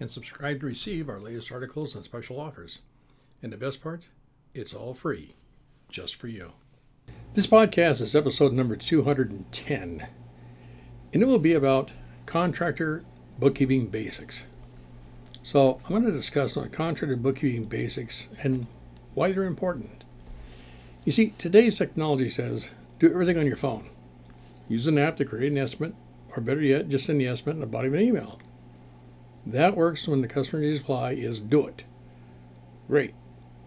and subscribe to receive our latest articles and special offers. And the best part, it's all free, just for you. This podcast is episode number 210, and it will be about contractor bookkeeping basics. So, I'm going to discuss on contractor bookkeeping basics and why they're important. You see, today's technology says do everything on your phone. Use an app to create an estimate, or better yet, just send the estimate in the body of an email. That works when the customer needs reply is do it. Great.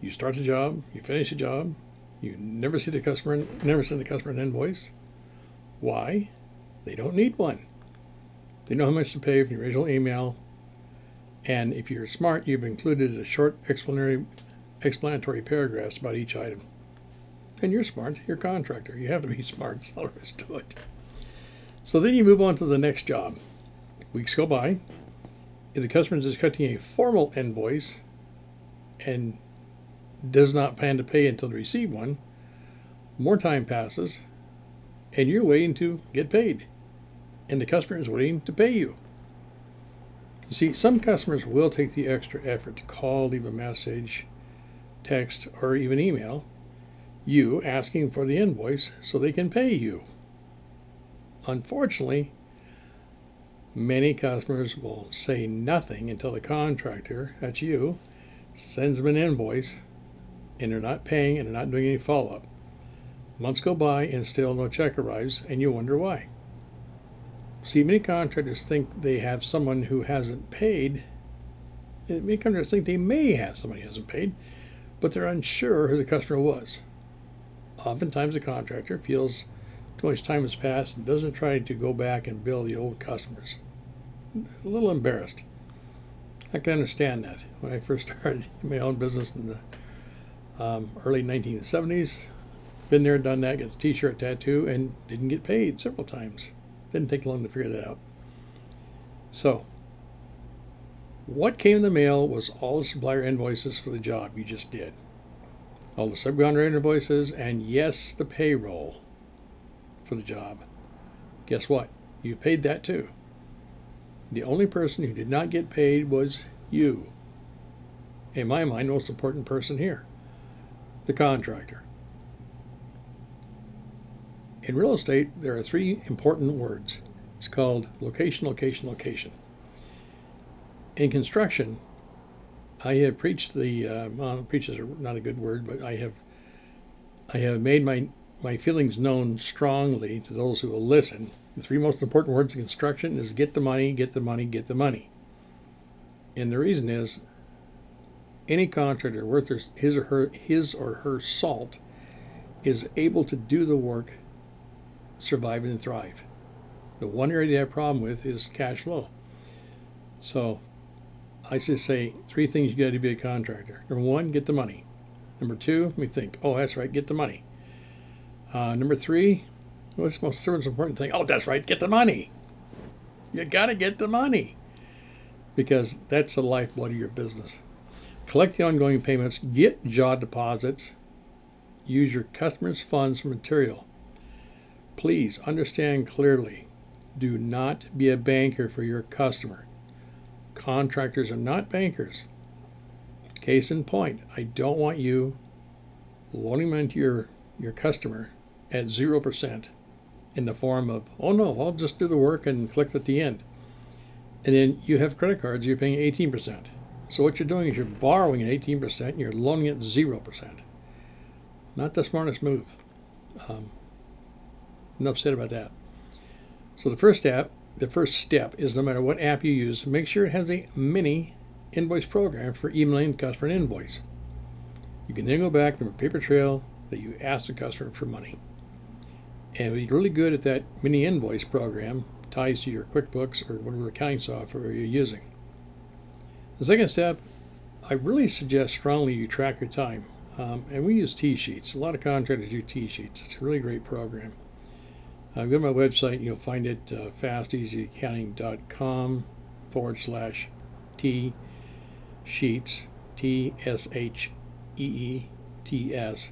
You start the job, you finish the job, you never see the customer, never send the customer an invoice. Why? They don't need one. They know how much to pay from the original email, and if you're smart, you've included a short explanatory, explanatory paragraphs about each item. And you're smart, you're a contractor. You have to be smart, is to it. So then you move on to the next job. Weeks go by, if the customer is expecting a formal invoice and does not plan to pay until they receive one, more time passes and you're waiting to get paid. And the customer is waiting to pay you. You see, some customers will take the extra effort to call, leave a message, text, or even email you asking for the invoice so they can pay you. Unfortunately, Many customers will say nothing until the contractor, that's you, sends them an invoice and they're not paying and they're not doing any follow up. Months go by and still no check arrives, and you wonder why. See, many contractors think they have someone who hasn't paid. Many contractors think they may have somebody who hasn't paid, but they're unsure who the customer was. Oftentimes, the contractor feels too much time has passed and doesn't try to go back and bill the old customers a little embarrassed. I can understand that. When I first started my own business in the um, early 1970s, been there, done that, got the T-shirt tattoo, and didn't get paid several times. Didn't take long to figure that out. So, what came in the mail was all the supplier invoices for the job you just did, all the subcontractor invoices, and yes, the payroll for the job. Guess what? You paid that too. The only person who did not get paid was you. In my mind, most important person here the contractor. In real estate, there are three important words. It's called location, location, location. In construction, I have preached the uh, well, preach is not a good word, but I have I have made my my feelings known strongly to those who will listen the three most important words in construction is get the money, get the money, get the money. And the reason is any contractor worth his or her his or her salt is able to do the work, survive and thrive. The one area they have a problem with is cash flow. So I just say three things you got to be a contractor. Number one, get the money. Number two, let me think. Oh, that's right, get the money. Uh, number three, What's the most important thing? Oh, that's right, get the money. You got to get the money because that's the lifeblood of your business. Collect the ongoing payments, get jaw deposits, use your customers' funds for material. Please understand clearly do not be a banker for your customer. Contractors are not bankers. Case in point, I don't want you loaning money to your, your customer at 0% in the form of, oh no, I'll just do the work and click at the end. And then you have credit cards, you're paying 18%. So what you're doing is you're borrowing at 18% and you're loaning at 0%. Not the smartest move. Um, enough said about that. So the first step, the first step is no matter what app you use, make sure it has a mini invoice program for emailing the customer an invoice. You can then go back to a paper trail that you asked the customer for money and be really good at that mini invoice program ties to your QuickBooks or whatever accounting software you're using. The second step, I really suggest strongly you track your time. Um, and we use TSheets. A lot of contractors use TSheets. It's a really great program. Uh, go to my website, and you'll find it uh, fasteasyaccounting.com forward slash T sheets, T S H E E T S.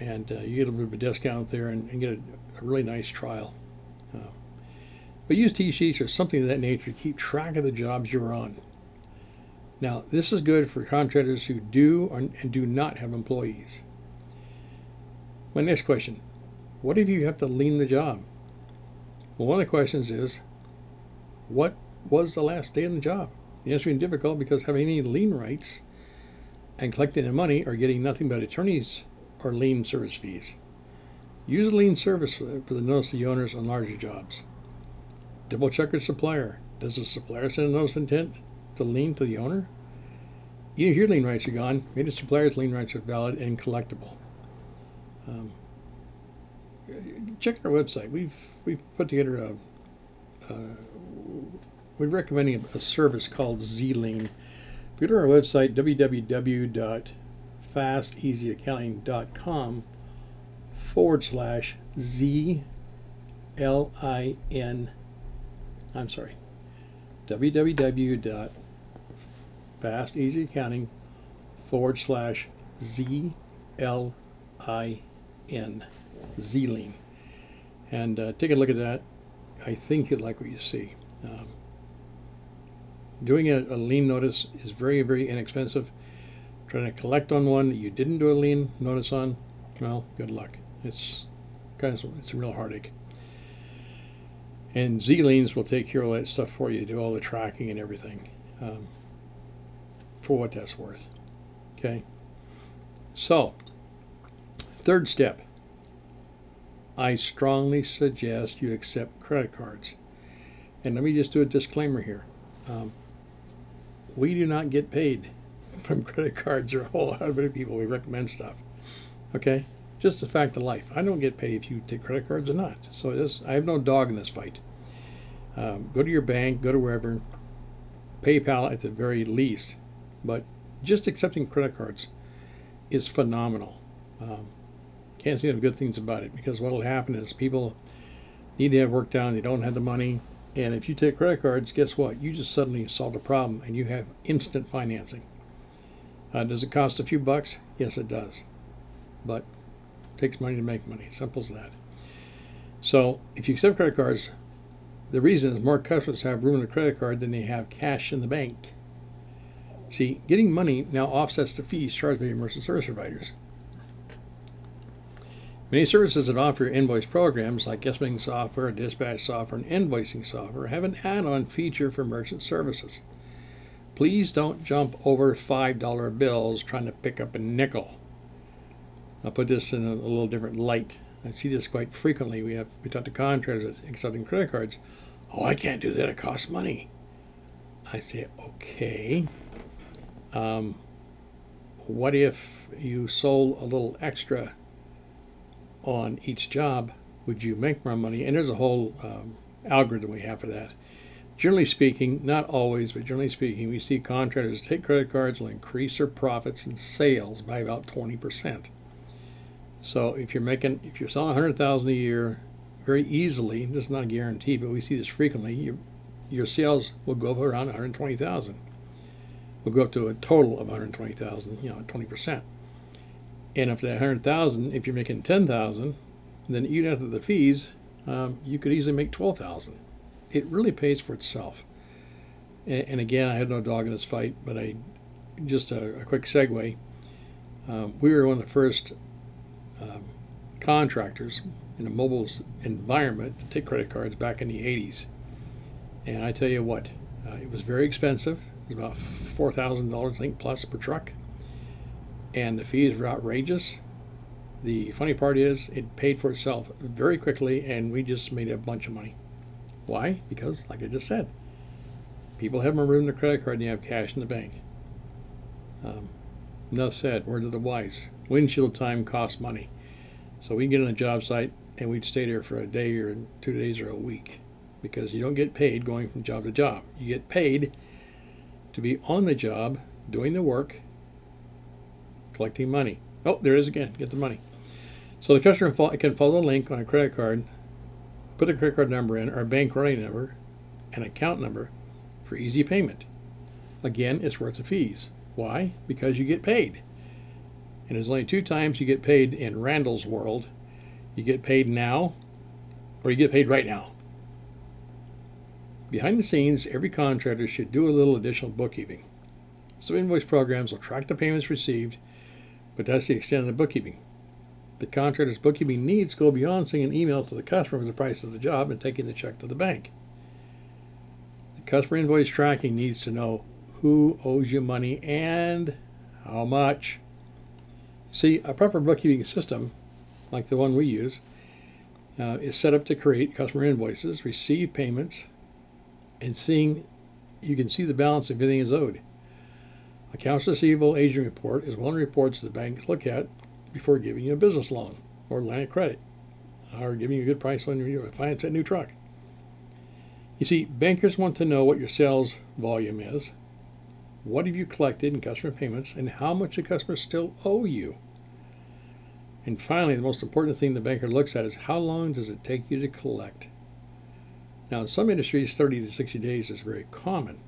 And uh, you get a little bit of a discount there and, and get a, a, really nice trial. Uh, but use TSheets or something of that nature to keep track of the jobs you're on. Now, this is good for contractors who do and do not have employees. My next question What if you have to lean the job? Well, one of the questions is What was the last day on the job? The answer is difficult because having any lien rights and collecting the money are getting nothing but attorneys or lien service fees. Use a lien service for, the notice of the owners on larger jobs. Double check your supplier. Does the supplier send a notice of intent? to lien to the owner, if your lien rights are gone, maybe the supplier's lien rights are valid and collectible. Um, check our website. We've we've put together a. We're recommending a, a service called Z-Lien. Go to our website www.fasteasyaccounting.com forward slash Z L I N. I'm sorry. www fast easy accounting forward slash Z L I N Z-Lien. And uh, take a look at that. I think you'd like what you see. Um, doing a, a, lien notice is very, very inexpensive. Trying to collect on one that you didn't do a lien notice on, well, good luck. It's of it's a real heartache. And Z-Liens will take care of all that stuff for you, do all the tracking and everything. Um, for what that's worth. Okay? So, third step I strongly suggest you accept credit cards. And let me just do a disclaimer here. Um, we do not get paid from credit cards or a whole lot of other people. We recommend stuff. Okay? Just a fact of life. I don't get paid if you take credit cards or not. So it is, I have no dog in this fight. Um, go to your bank, go to wherever. PayPal at the very least but just accepting credit cards is phenomenal. Um, can't say enough good things about it because what will happen is people need to have work done, they don't have the money, and if you take credit cards, guess what? You just suddenly solved a problem and you have instant financing. Uh, does it cost a few bucks? Yes, it does. But it takes money to make money. Simple as that. So if you accept credit cards, the reason is more customers have room in a credit card than they have cash in the bank. See, getting money now offsets the fees charged by your merchant service providers. Many services that offer invoice programs like estimating software, dispatch software, and invoicing software have an add on feature for merchant services. Please don't jump over $5 bills trying to pick up a nickel. I'll put this in a, a little different light. I see this quite frequently. We have we talk to contractors accepting credit cards. Oh, I can't do that. It costs money. I say, okay, um, what if you sold a little extra on each job? Would you make more money? And there's a whole um, algorithm we have for that. Generally speaking, not always, but generally speaking, we see contractors take credit cards will increase their profits and sales by about 20%. So if you're making, if you're selling 100,000 a year, very easily, this is not a guarantee, but we see this frequently, your, your sales will go up around 120,000 will go up to a total of 120,000, you know, 20%. And if that 100,000, if you're making 10,000, then even after the fees, um, you could easily make 12,000. It really pays for itself. And, and, again, I had no dog in this fight, but I just a, a quick segue. Um, we were one of the first um, contractors in a mobile environment to take credit cards back in the 80s. And I tell you what, uh, it was very expensive It was about four thousand dollars, I think, plus per truck, and the fees were outrageous. The funny part is, it paid for itself very quickly, and we just made a bunch of money. Why? Because, like I just said, people have in their credit card and you have cash in the bank. Um, enough said. Word of the wise. Windshield time costs money, so we get on a job site and we'd stay there for a day or two days or a week because you don't get paid going from job to job. You get paid to be on the job, doing the work, collecting money. Oh, there is again. Get the money. So the customer can follow the link on a credit card, put the credit card number in, or bank running number, and account number for easy payment. Again, it's worth the fees. Why? Because you get paid. And there's only two times you get paid in Randall's world. You get paid now, or you get paid right now. Behind the scenes, every contractor should do a little additional bookkeeping. Some invoice programs will track the payments received, but that's the extent of the bookkeeping. The contractor's bookkeeping needs go beyond sending an email to the customer with the price of the job and taking the check to the bank. The customer invoice tracking needs to know who owes you money and how much. See, a proper bookkeeping system, like the one we use, uh, is set up to create customer invoices, receive payments, and seeing you can see the balance of everything is owed. Accounts receivable aging report is one reports the banks look at before giving you a business loan or line of credit or giving you a good price on your finance that new truck. You see, bankers want to know what your sales volume is, what have you collected in customer payments, and how much the customers still owe you. And finally, the most important thing the banker looks at is how long does it take you to collect? Now, in some industries, 30 to 60 days is very common.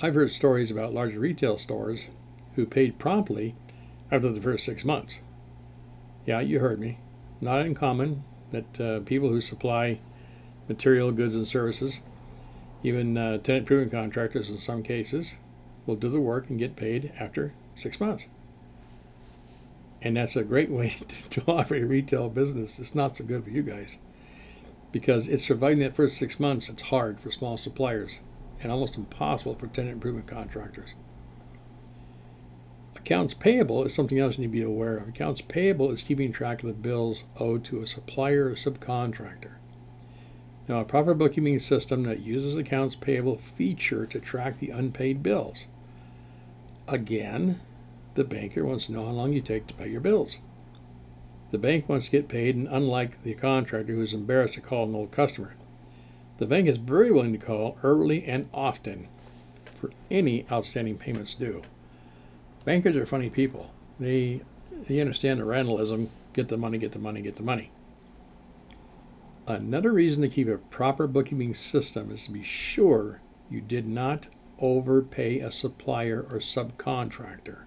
I've heard stories about larger retail stores who paid promptly after the first six months. Yeah, you heard me. Not uncommon that uh, people who supply material, goods, and services, even uh, tenant improvement contractors in some cases, will do the work and get paid after six months. And that's a great way to, to operate a retail business. It's not so good for you guys because it's surviving that first six months. It's hard for small suppliers and almost impossible for tenant improvement contractors. Accounts payable is something else you need to be aware of. Accounts payable is keeping track of the bills owed to a supplier or subcontractor. Now, a proper bookkeeping system that uses accounts payable feature to track the unpaid bills. Again, the banker wants to know how long you take to pay your bills. The bank wants to get paid, and unlike the contractor who is embarrassed to call an old customer, the bank is very willing to call early and often for any outstanding payments due. Bankers are funny people. They they understand the Randallism, get the money, get the money, get the money. Another reason to keep a proper bookkeeping system is to be sure you did not overpay a supplier or subcontractor.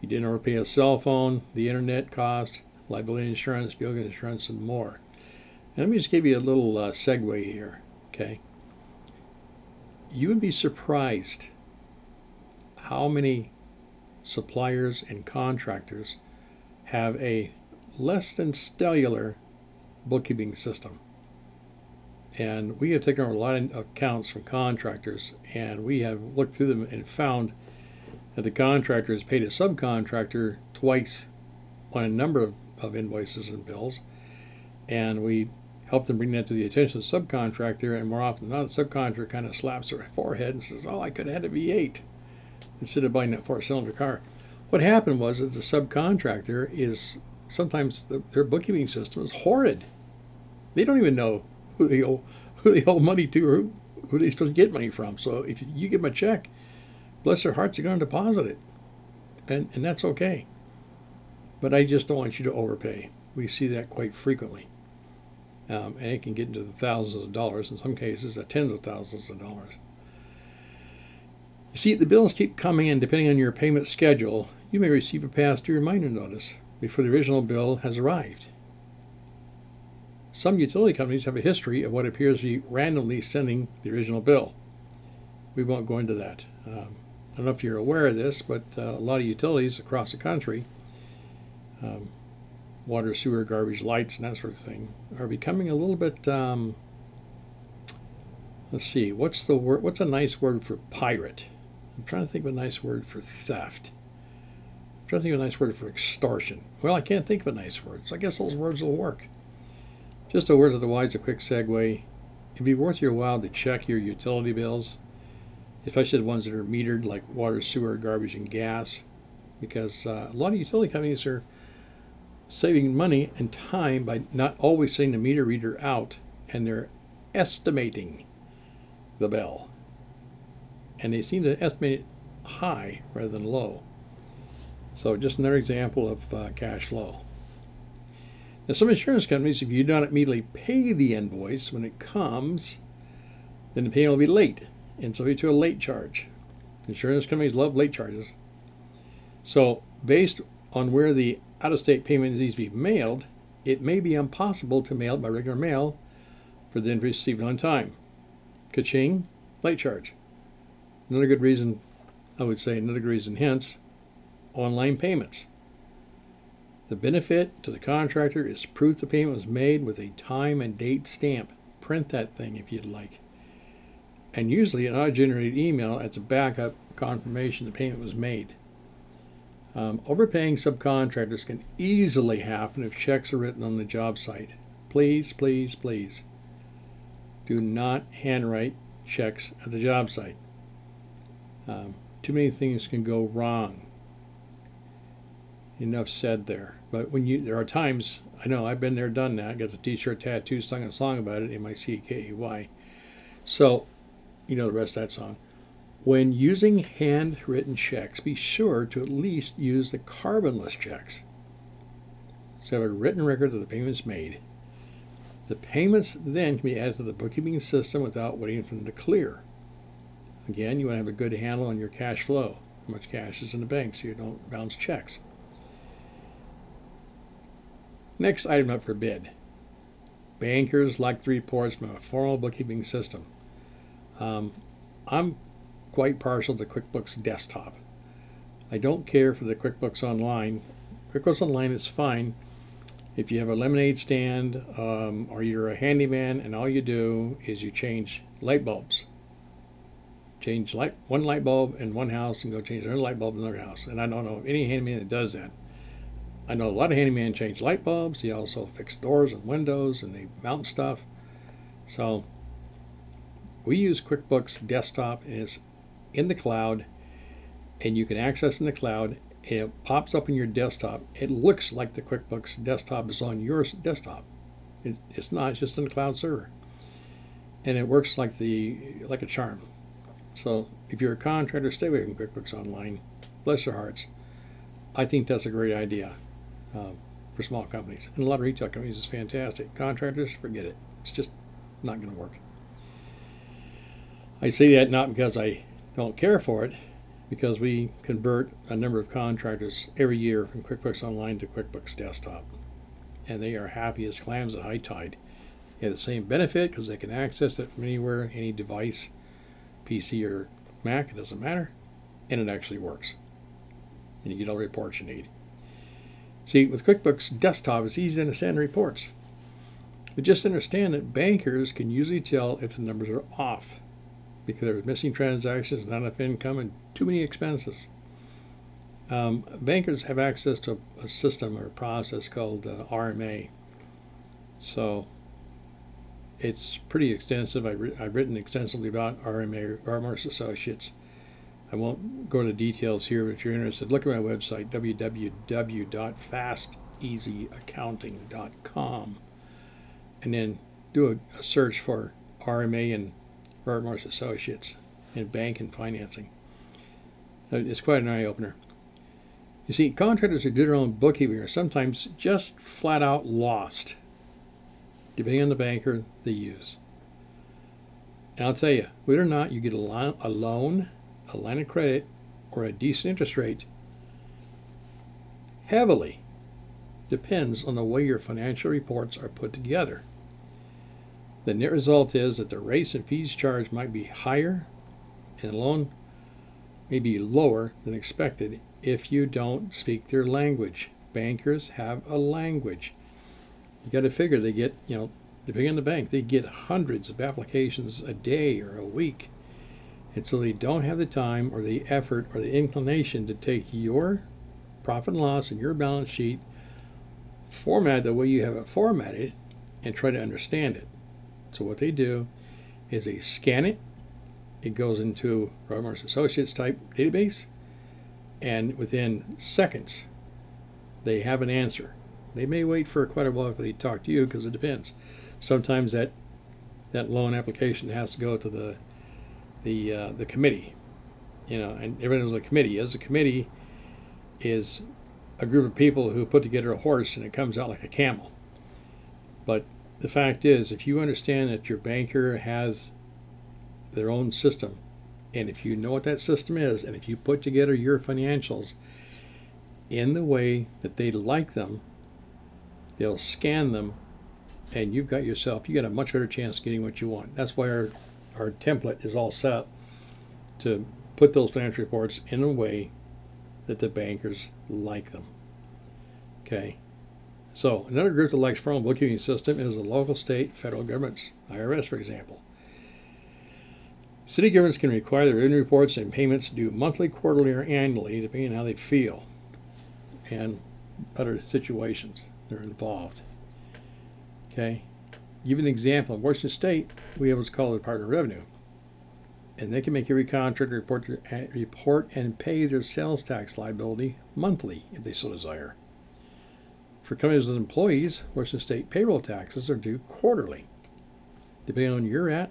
You didn't overpay a cell phone, the internet cost, liability insurance, vehicle insurance, and more. And let me just give you a little uh, segue here, okay? You would be surprised how many suppliers and contractors have a less than stellar bookkeeping system. And we have taken over a lot of accounts from contractors, and we have looked through them and found that the contractor has paid a subcontractor twice on a number of, of invoices and bills. And we help them bring that to the attention of the subcontractor, and more often than not, the subcontractor kind of slaps their forehead and says, Oh, I could have had a V8 instead of buying that four cylinder car. What happened was that the subcontractor is sometimes the, their bookkeeping system is horrid. They don't even know who they owe, who they owe money to or who, they're supposed to get money from. So if you give them a check, bless their hearts, they're going to deposit it. And, and that's okay. But I just don't want you to overpay. We see that quite frequently. Um, and it can get into the thousands of dollars, in some cases, the tens of thousands of dollars. You see, the bills keep coming in depending on your payment schedule. You may receive a past due reminder notice before the original bill has arrived. Some utility companies have a history of what appears to be randomly sending the original bill. We won't go into that. Um, I don't know if you're aware of this, but uh, a lot of utilities across the country, um, water, sewer, garbage, lights, and that sort of thing, are becoming a little bit. Um, let's see, what's the word? What's a nice word for pirate? I'm trying to think of a nice word for theft. I'm trying to think of a nice word for extortion. Well, I can't think of a nice word, so I guess those words will work. Just a word of the wise, a quick segue. It'd be worth your while to check your utility bills especially the ones that are metered like water, sewer, garbage, and gas, because uh, a lot of utility companies are saving money and time by not always sending the meter reader out and they're estimating the bill. And they seem to estimate it high rather than low. So just another example of uh, cash flow. Now, some insurance companies, if you don't immediately pay the invoice when it comes, then the payment will be late and subject to a late charge. Insurance companies love late charges. So, based on where the out of state payment needs to be mailed, it may be impossible to mail by regular mail for the invoice received on time. Kaching, late charge. Another good reason, I would say, another reason, hence, online payments. The benefit to the contractor is proof the payment was made with a time and date stamp. Print that thing if you'd like. And usually an auto generated email as a backup confirmation the payment was made. Um, overpaying subcontractors can easily happen if checks are written on the job site. Please, please, please do not handwrite checks at the job site. Um, too many things can go wrong. Enough said there. But when you, there are times, I know I've been there, done that. Got the T-shirt tattoo, sung a song about it in my C K E Y. So, you know the rest of that song. When using handwritten checks, be sure to at least use the carbonless checks. So have a written record that the payments made. The payments then can be added to the bookkeeping system without waiting for them to clear. Again, you want to have a good handle on your cash flow, how much cash is in the bank, so you don't bounce checks. Next item up for bid. Bankers like the reports from a formal bookkeeping system. Um, I'm quite partial to QuickBooks Desktop. I don't care for the QuickBooks Online. QuickBooks Online is fine if you have a lemonade stand um, or you're a handyman and all you do is you change light bulbs. Change light one light bulb in one house and go change another light bulb in another house. And I don't know any handyman that does that. I know a lot of handyman change light bulbs. He also fix doors and windows and they mount stuff. So we use QuickBooks Desktop and it's in the cloud and you can access in the cloud and it pops up in your desktop. It looks like the QuickBooks desktop is on your desktop. It, it's not, it's just in the cloud server. And it works like the like a charm. So if you're a contractor, stay away from QuickBooks Online. Bless your hearts. I think that's a great idea uh, for small companies. And a lot of retail companies is fantastic. Contractors, forget it. It's just not going to work. I say that not because I don't care for it, because we convert a number of contractors every year from QuickBooks Online to QuickBooks Desktop. And they are happy as clams at high tide. They have the same benefit because they can access it from anywhere, any device, PC or Mac, it doesn't matter, and it actually works. And you get all the reports you need. See, with QuickBooks Desktop, it's easy to understand reports. But just understand that bankers can usually tell if the numbers are off because there was missing transactions, not enough income, and too many expenses. Um, bankers have access to a system or a process called uh, RMA. So it's pretty extensive. I have written extensively about RMA, RMS Associates. I won't go into details here, but if you're interested, look at my website, www.fasteasyaccounting.com, and then do a, a search for RMA and Robert Associates in bank and financing. Uh, it's quite an eye opener. You see, contractors who do their own bookkeeping are sometimes just flat out lost, depending on the banker they use. And I'll tell you, whether or not you get a, a loan, a line of credit, or a decent interest rate, heavily depends on the way your financial reports are put together. The net result is that the rates and fees charged might be higher and the loan may be lower than expected if you don't speak their language. Bankers have a language. You got to figure they get, you know, depending on the bank, they get hundreds of applications a day or a week. And so they don't have the time or the effort or the inclination to take your profit and loss and your balance sheet, format the way you have it formatted, and try to understand it. So what they do is they scan it. It goes into Robert Morris Associates type database, and within seconds, they have an answer. They may wait for quite a while before they talk to you because it depends. Sometimes that that loan application has to go to the the uh, the committee, You know, and everyone knows a committee is. A committee is a group of people who put together a horse and it comes out like a camel. But the fact is, if you understand that your banker has their own system, and if you know what that system is, and if you put together your financials in the way that they like them, they'll scan them, and you've got yourself, you got a much better chance getting what you want. That's why our, our template is all set up to put those financial reports in a way that the bankers like them. Okay. So another group that likes formal bookkeeping system is the local, state, federal governments, IRS, for example. City governments can require their revenue reports and payments due monthly, quarterly, or annually, depending on how they feel and other situations are involved. Okay. Give an example. In Washington State, we have what's called the Department of Revenue. And they can make every contractor report, report and pay their sales tax liability monthly if they so desire. For companies with employees, Washington State payroll taxes are due quarterly. Depending on where you're at,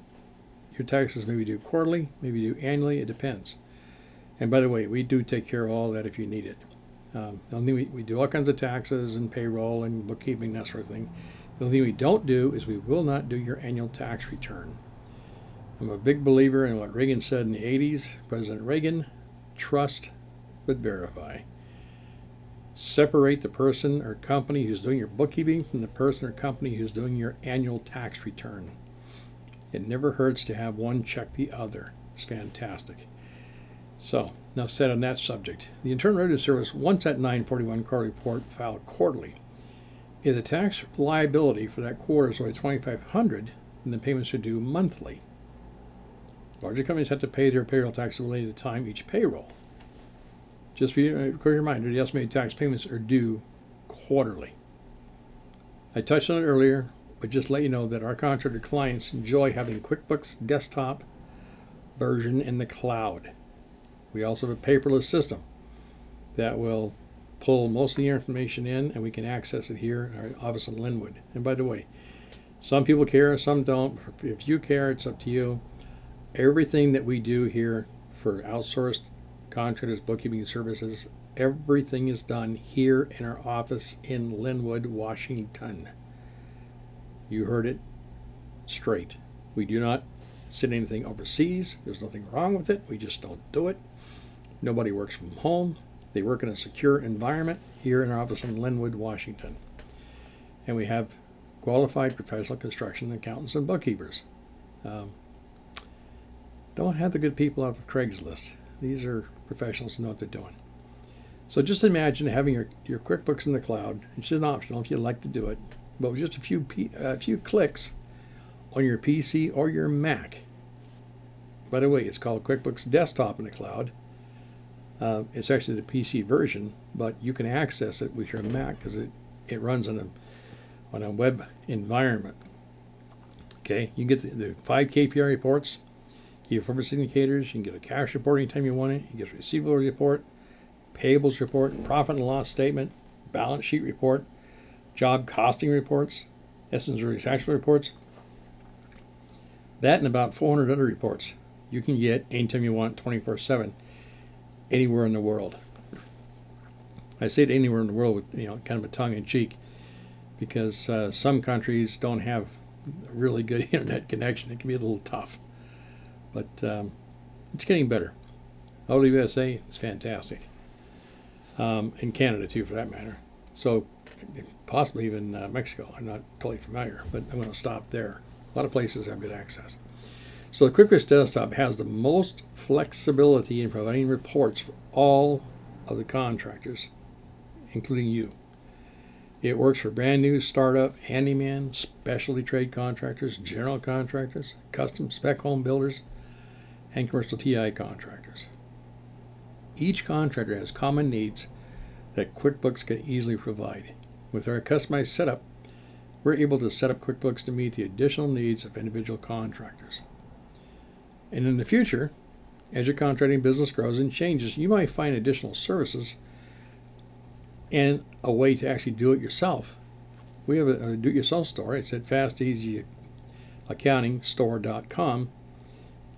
your taxes may be due quarterly, maybe due annually, it depends. And by the way, we do take care of all that if you need it. Um, the only thing we, we do all kinds of taxes and payroll and bookkeeping, that sort of thing. The only thing we don't do is we will not do your annual tax return. I'm a big believer in what Reagan said in the 80s President Reagan trust but verify. Separate the person or company who's doing your bookkeeping from the person or company who's doing your annual tax return. It never hurts to have one check the other. It's fantastic. So, now said on that subject. The Internal Revenue Service wants that 941 car report filed quarterly. If the tax liability for that quarter is only 2500 then the payments are due monthly. Larger companies have to pay their payroll tax related to time each payroll. Just for you, a quick reminder, the estimated tax payments are due quarterly. I touched on it earlier, but just let you know that our contractor clients enjoy having QuickBooks desktop version in the cloud. We also have a paperless system that will pull most of the information in and we can access it here in our office in Lynnwood. And by the way, some people care, some don't. If you care, it's up to you. Everything that we do here for outsourced contractors, bookkeeping services, everything is done here in our office in Lynnwood, Washington. You heard it straight. We do not send anything overseas. There's nothing wrong with it. We just don't do it. Nobody works from home. They work in a secure environment here in our office in Lynnwood, Washington. And we have qualified professional construction accountants and bookkeepers. Um, don't have the good people off of Craigslist. These are professionals who know what they're doing. So just imagine having your, your QuickBooks in the cloud. It's just an optional if you'd like to do it, but with just a few a few clicks on your PC or your Mac. By the way, it's called QuickBooks Desktop in the cloud. Uh, it's actually the PC version, but you can access it with your Mac because it, it runs on a on a web environment. Okay, you can get the, the five KPI reports Key performance indicators. You can get a cash report anytime you want it. You get a receivable report, payables report, profit and loss statement, balance sheet report, job costing reports, essence tax reports. That and about 400 other reports you can get anytime you want, 24 7, anywhere in the world. I say it anywhere in the world with you know kind of a tongue in cheek, because uh, some countries don't have a really good internet connection. It can be a little tough. But um, it's getting better. OWSA is fantastic. Um, and Canada, too, for that matter. So, possibly even uh, Mexico. I'm not totally familiar, but I'm going to stop there. A lot of places have good access. So, the QuickBooks Desktop has the most flexibility in providing reports for all of the contractors, including you. It works for brand new startup, handyman, specialty trade contractors, general contractors, custom spec home builders, and commercial TI contractors. Each contractor has common needs that QuickBooks can easily provide. With our customized setup, we're able to set up QuickBooks to meet the additional needs of individual contractors. And in the future, as your contracting business grows and changes, you might find additional services and a way to actually do it yourself. We have a, a do it yourself store. It's at fasteasyaccountingstore.com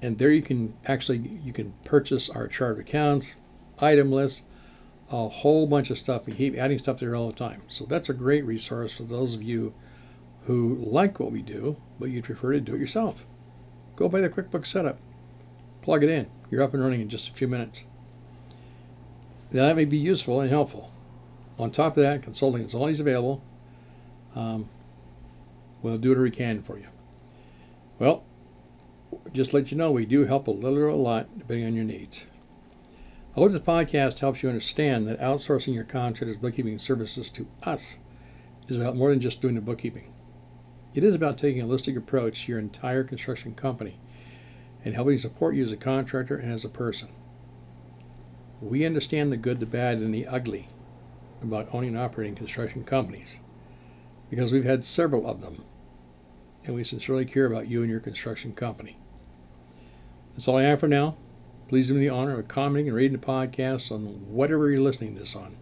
And there you can actually you can purchase our chart of accounts, item lists, a whole bunch of stuff. We keep adding stuff there all the time. So that's a great resource for those of you who like what we do, but you'd prefer to do it yourself. Go buy the QuickBooks setup. Plug it in. You're up and running in just a few minutes. That may be useful and helpful. On top of that, consulting is always available. Um, we'll do whatever we can for you. Well, just let you know we do help a little or a lot depending on your needs. I hope this podcast helps you understand that outsourcing your contractor's bookkeeping services to us is about more than just doing the bookkeeping. It is about taking a holistic approach to your entire construction company and helping support you as a contractor and as a person. We understand the good, the bad, and the ugly about owning and operating construction companies because we've had several of them, and we sincerely care about you and your construction company. That's all I have for now. Please do me the honor of commenting and reading the podcast on whatever you're listening to this on.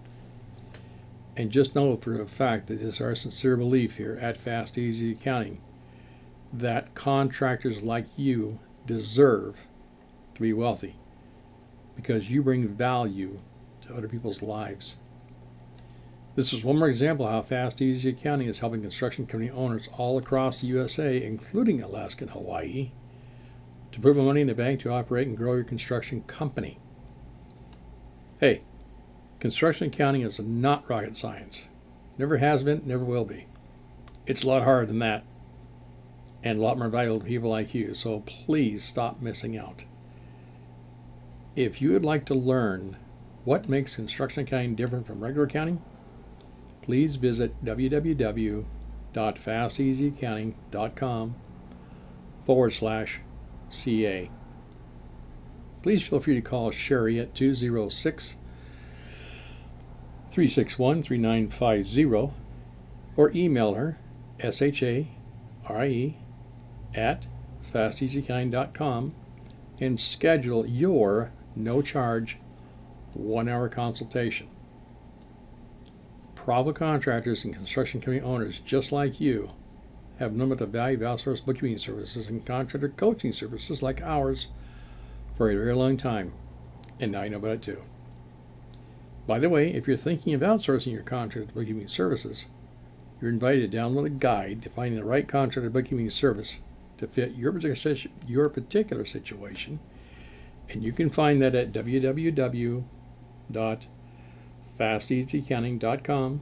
And just know for a fact that it is our sincere belief here at Fast Easy Accounting that contractors like you deserve to be wealthy because you bring value to other people's lives. This is one more example of how Fast Easy Accounting is helping construction company owners all across the USA, including Alaska and Hawaii, to put more money in the bank to operate and grow your construction company. Hey, construction accounting is not rocket science. Never has been, never will be. It's a lot harder than that, and a lot more valuable to people like you, so please stop missing out. If you would like to learn what makes construction accounting different from regular accounting, please visit www.fasteasyaccounting.com forward slash CA. Please feel free to call Sharie at 206 361 3950 or email her S-H-A-R-I-E at fasteasyaccounting.com and schedule your no charge one hour consultation. Private contractors and construction company owners just like you have the value of outsourced bookkeeping services and contractor coaching services like ours for a very long time, and now you know about it too. By the way, if you're thinking of outsourcing your contract bookkeeping services, you're invited to download a guide to finding the right contractor bookkeeping service to fit your particular, your particular situation, and you can find that at www.fasteasyaccounting.com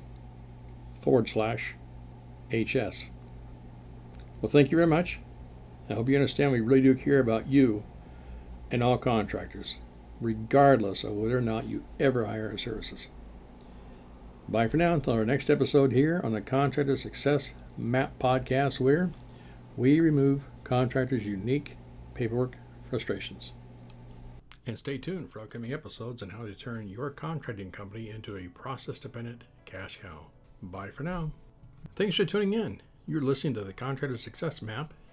forward slash HS. Well, thank you very much. I hope you understand we really do care about you and all contractors, regardless of whether or not you ever hire our services. Bye for now until our next episode here on the Contractor Success Map podcast, where we remove contractors' unique paperwork frustrations. And stay tuned for upcoming episodes on how to turn your contracting company into a process dependent cash cow. Bye for now. Thanks for tuning in. You're listening to the Contractor Success Map.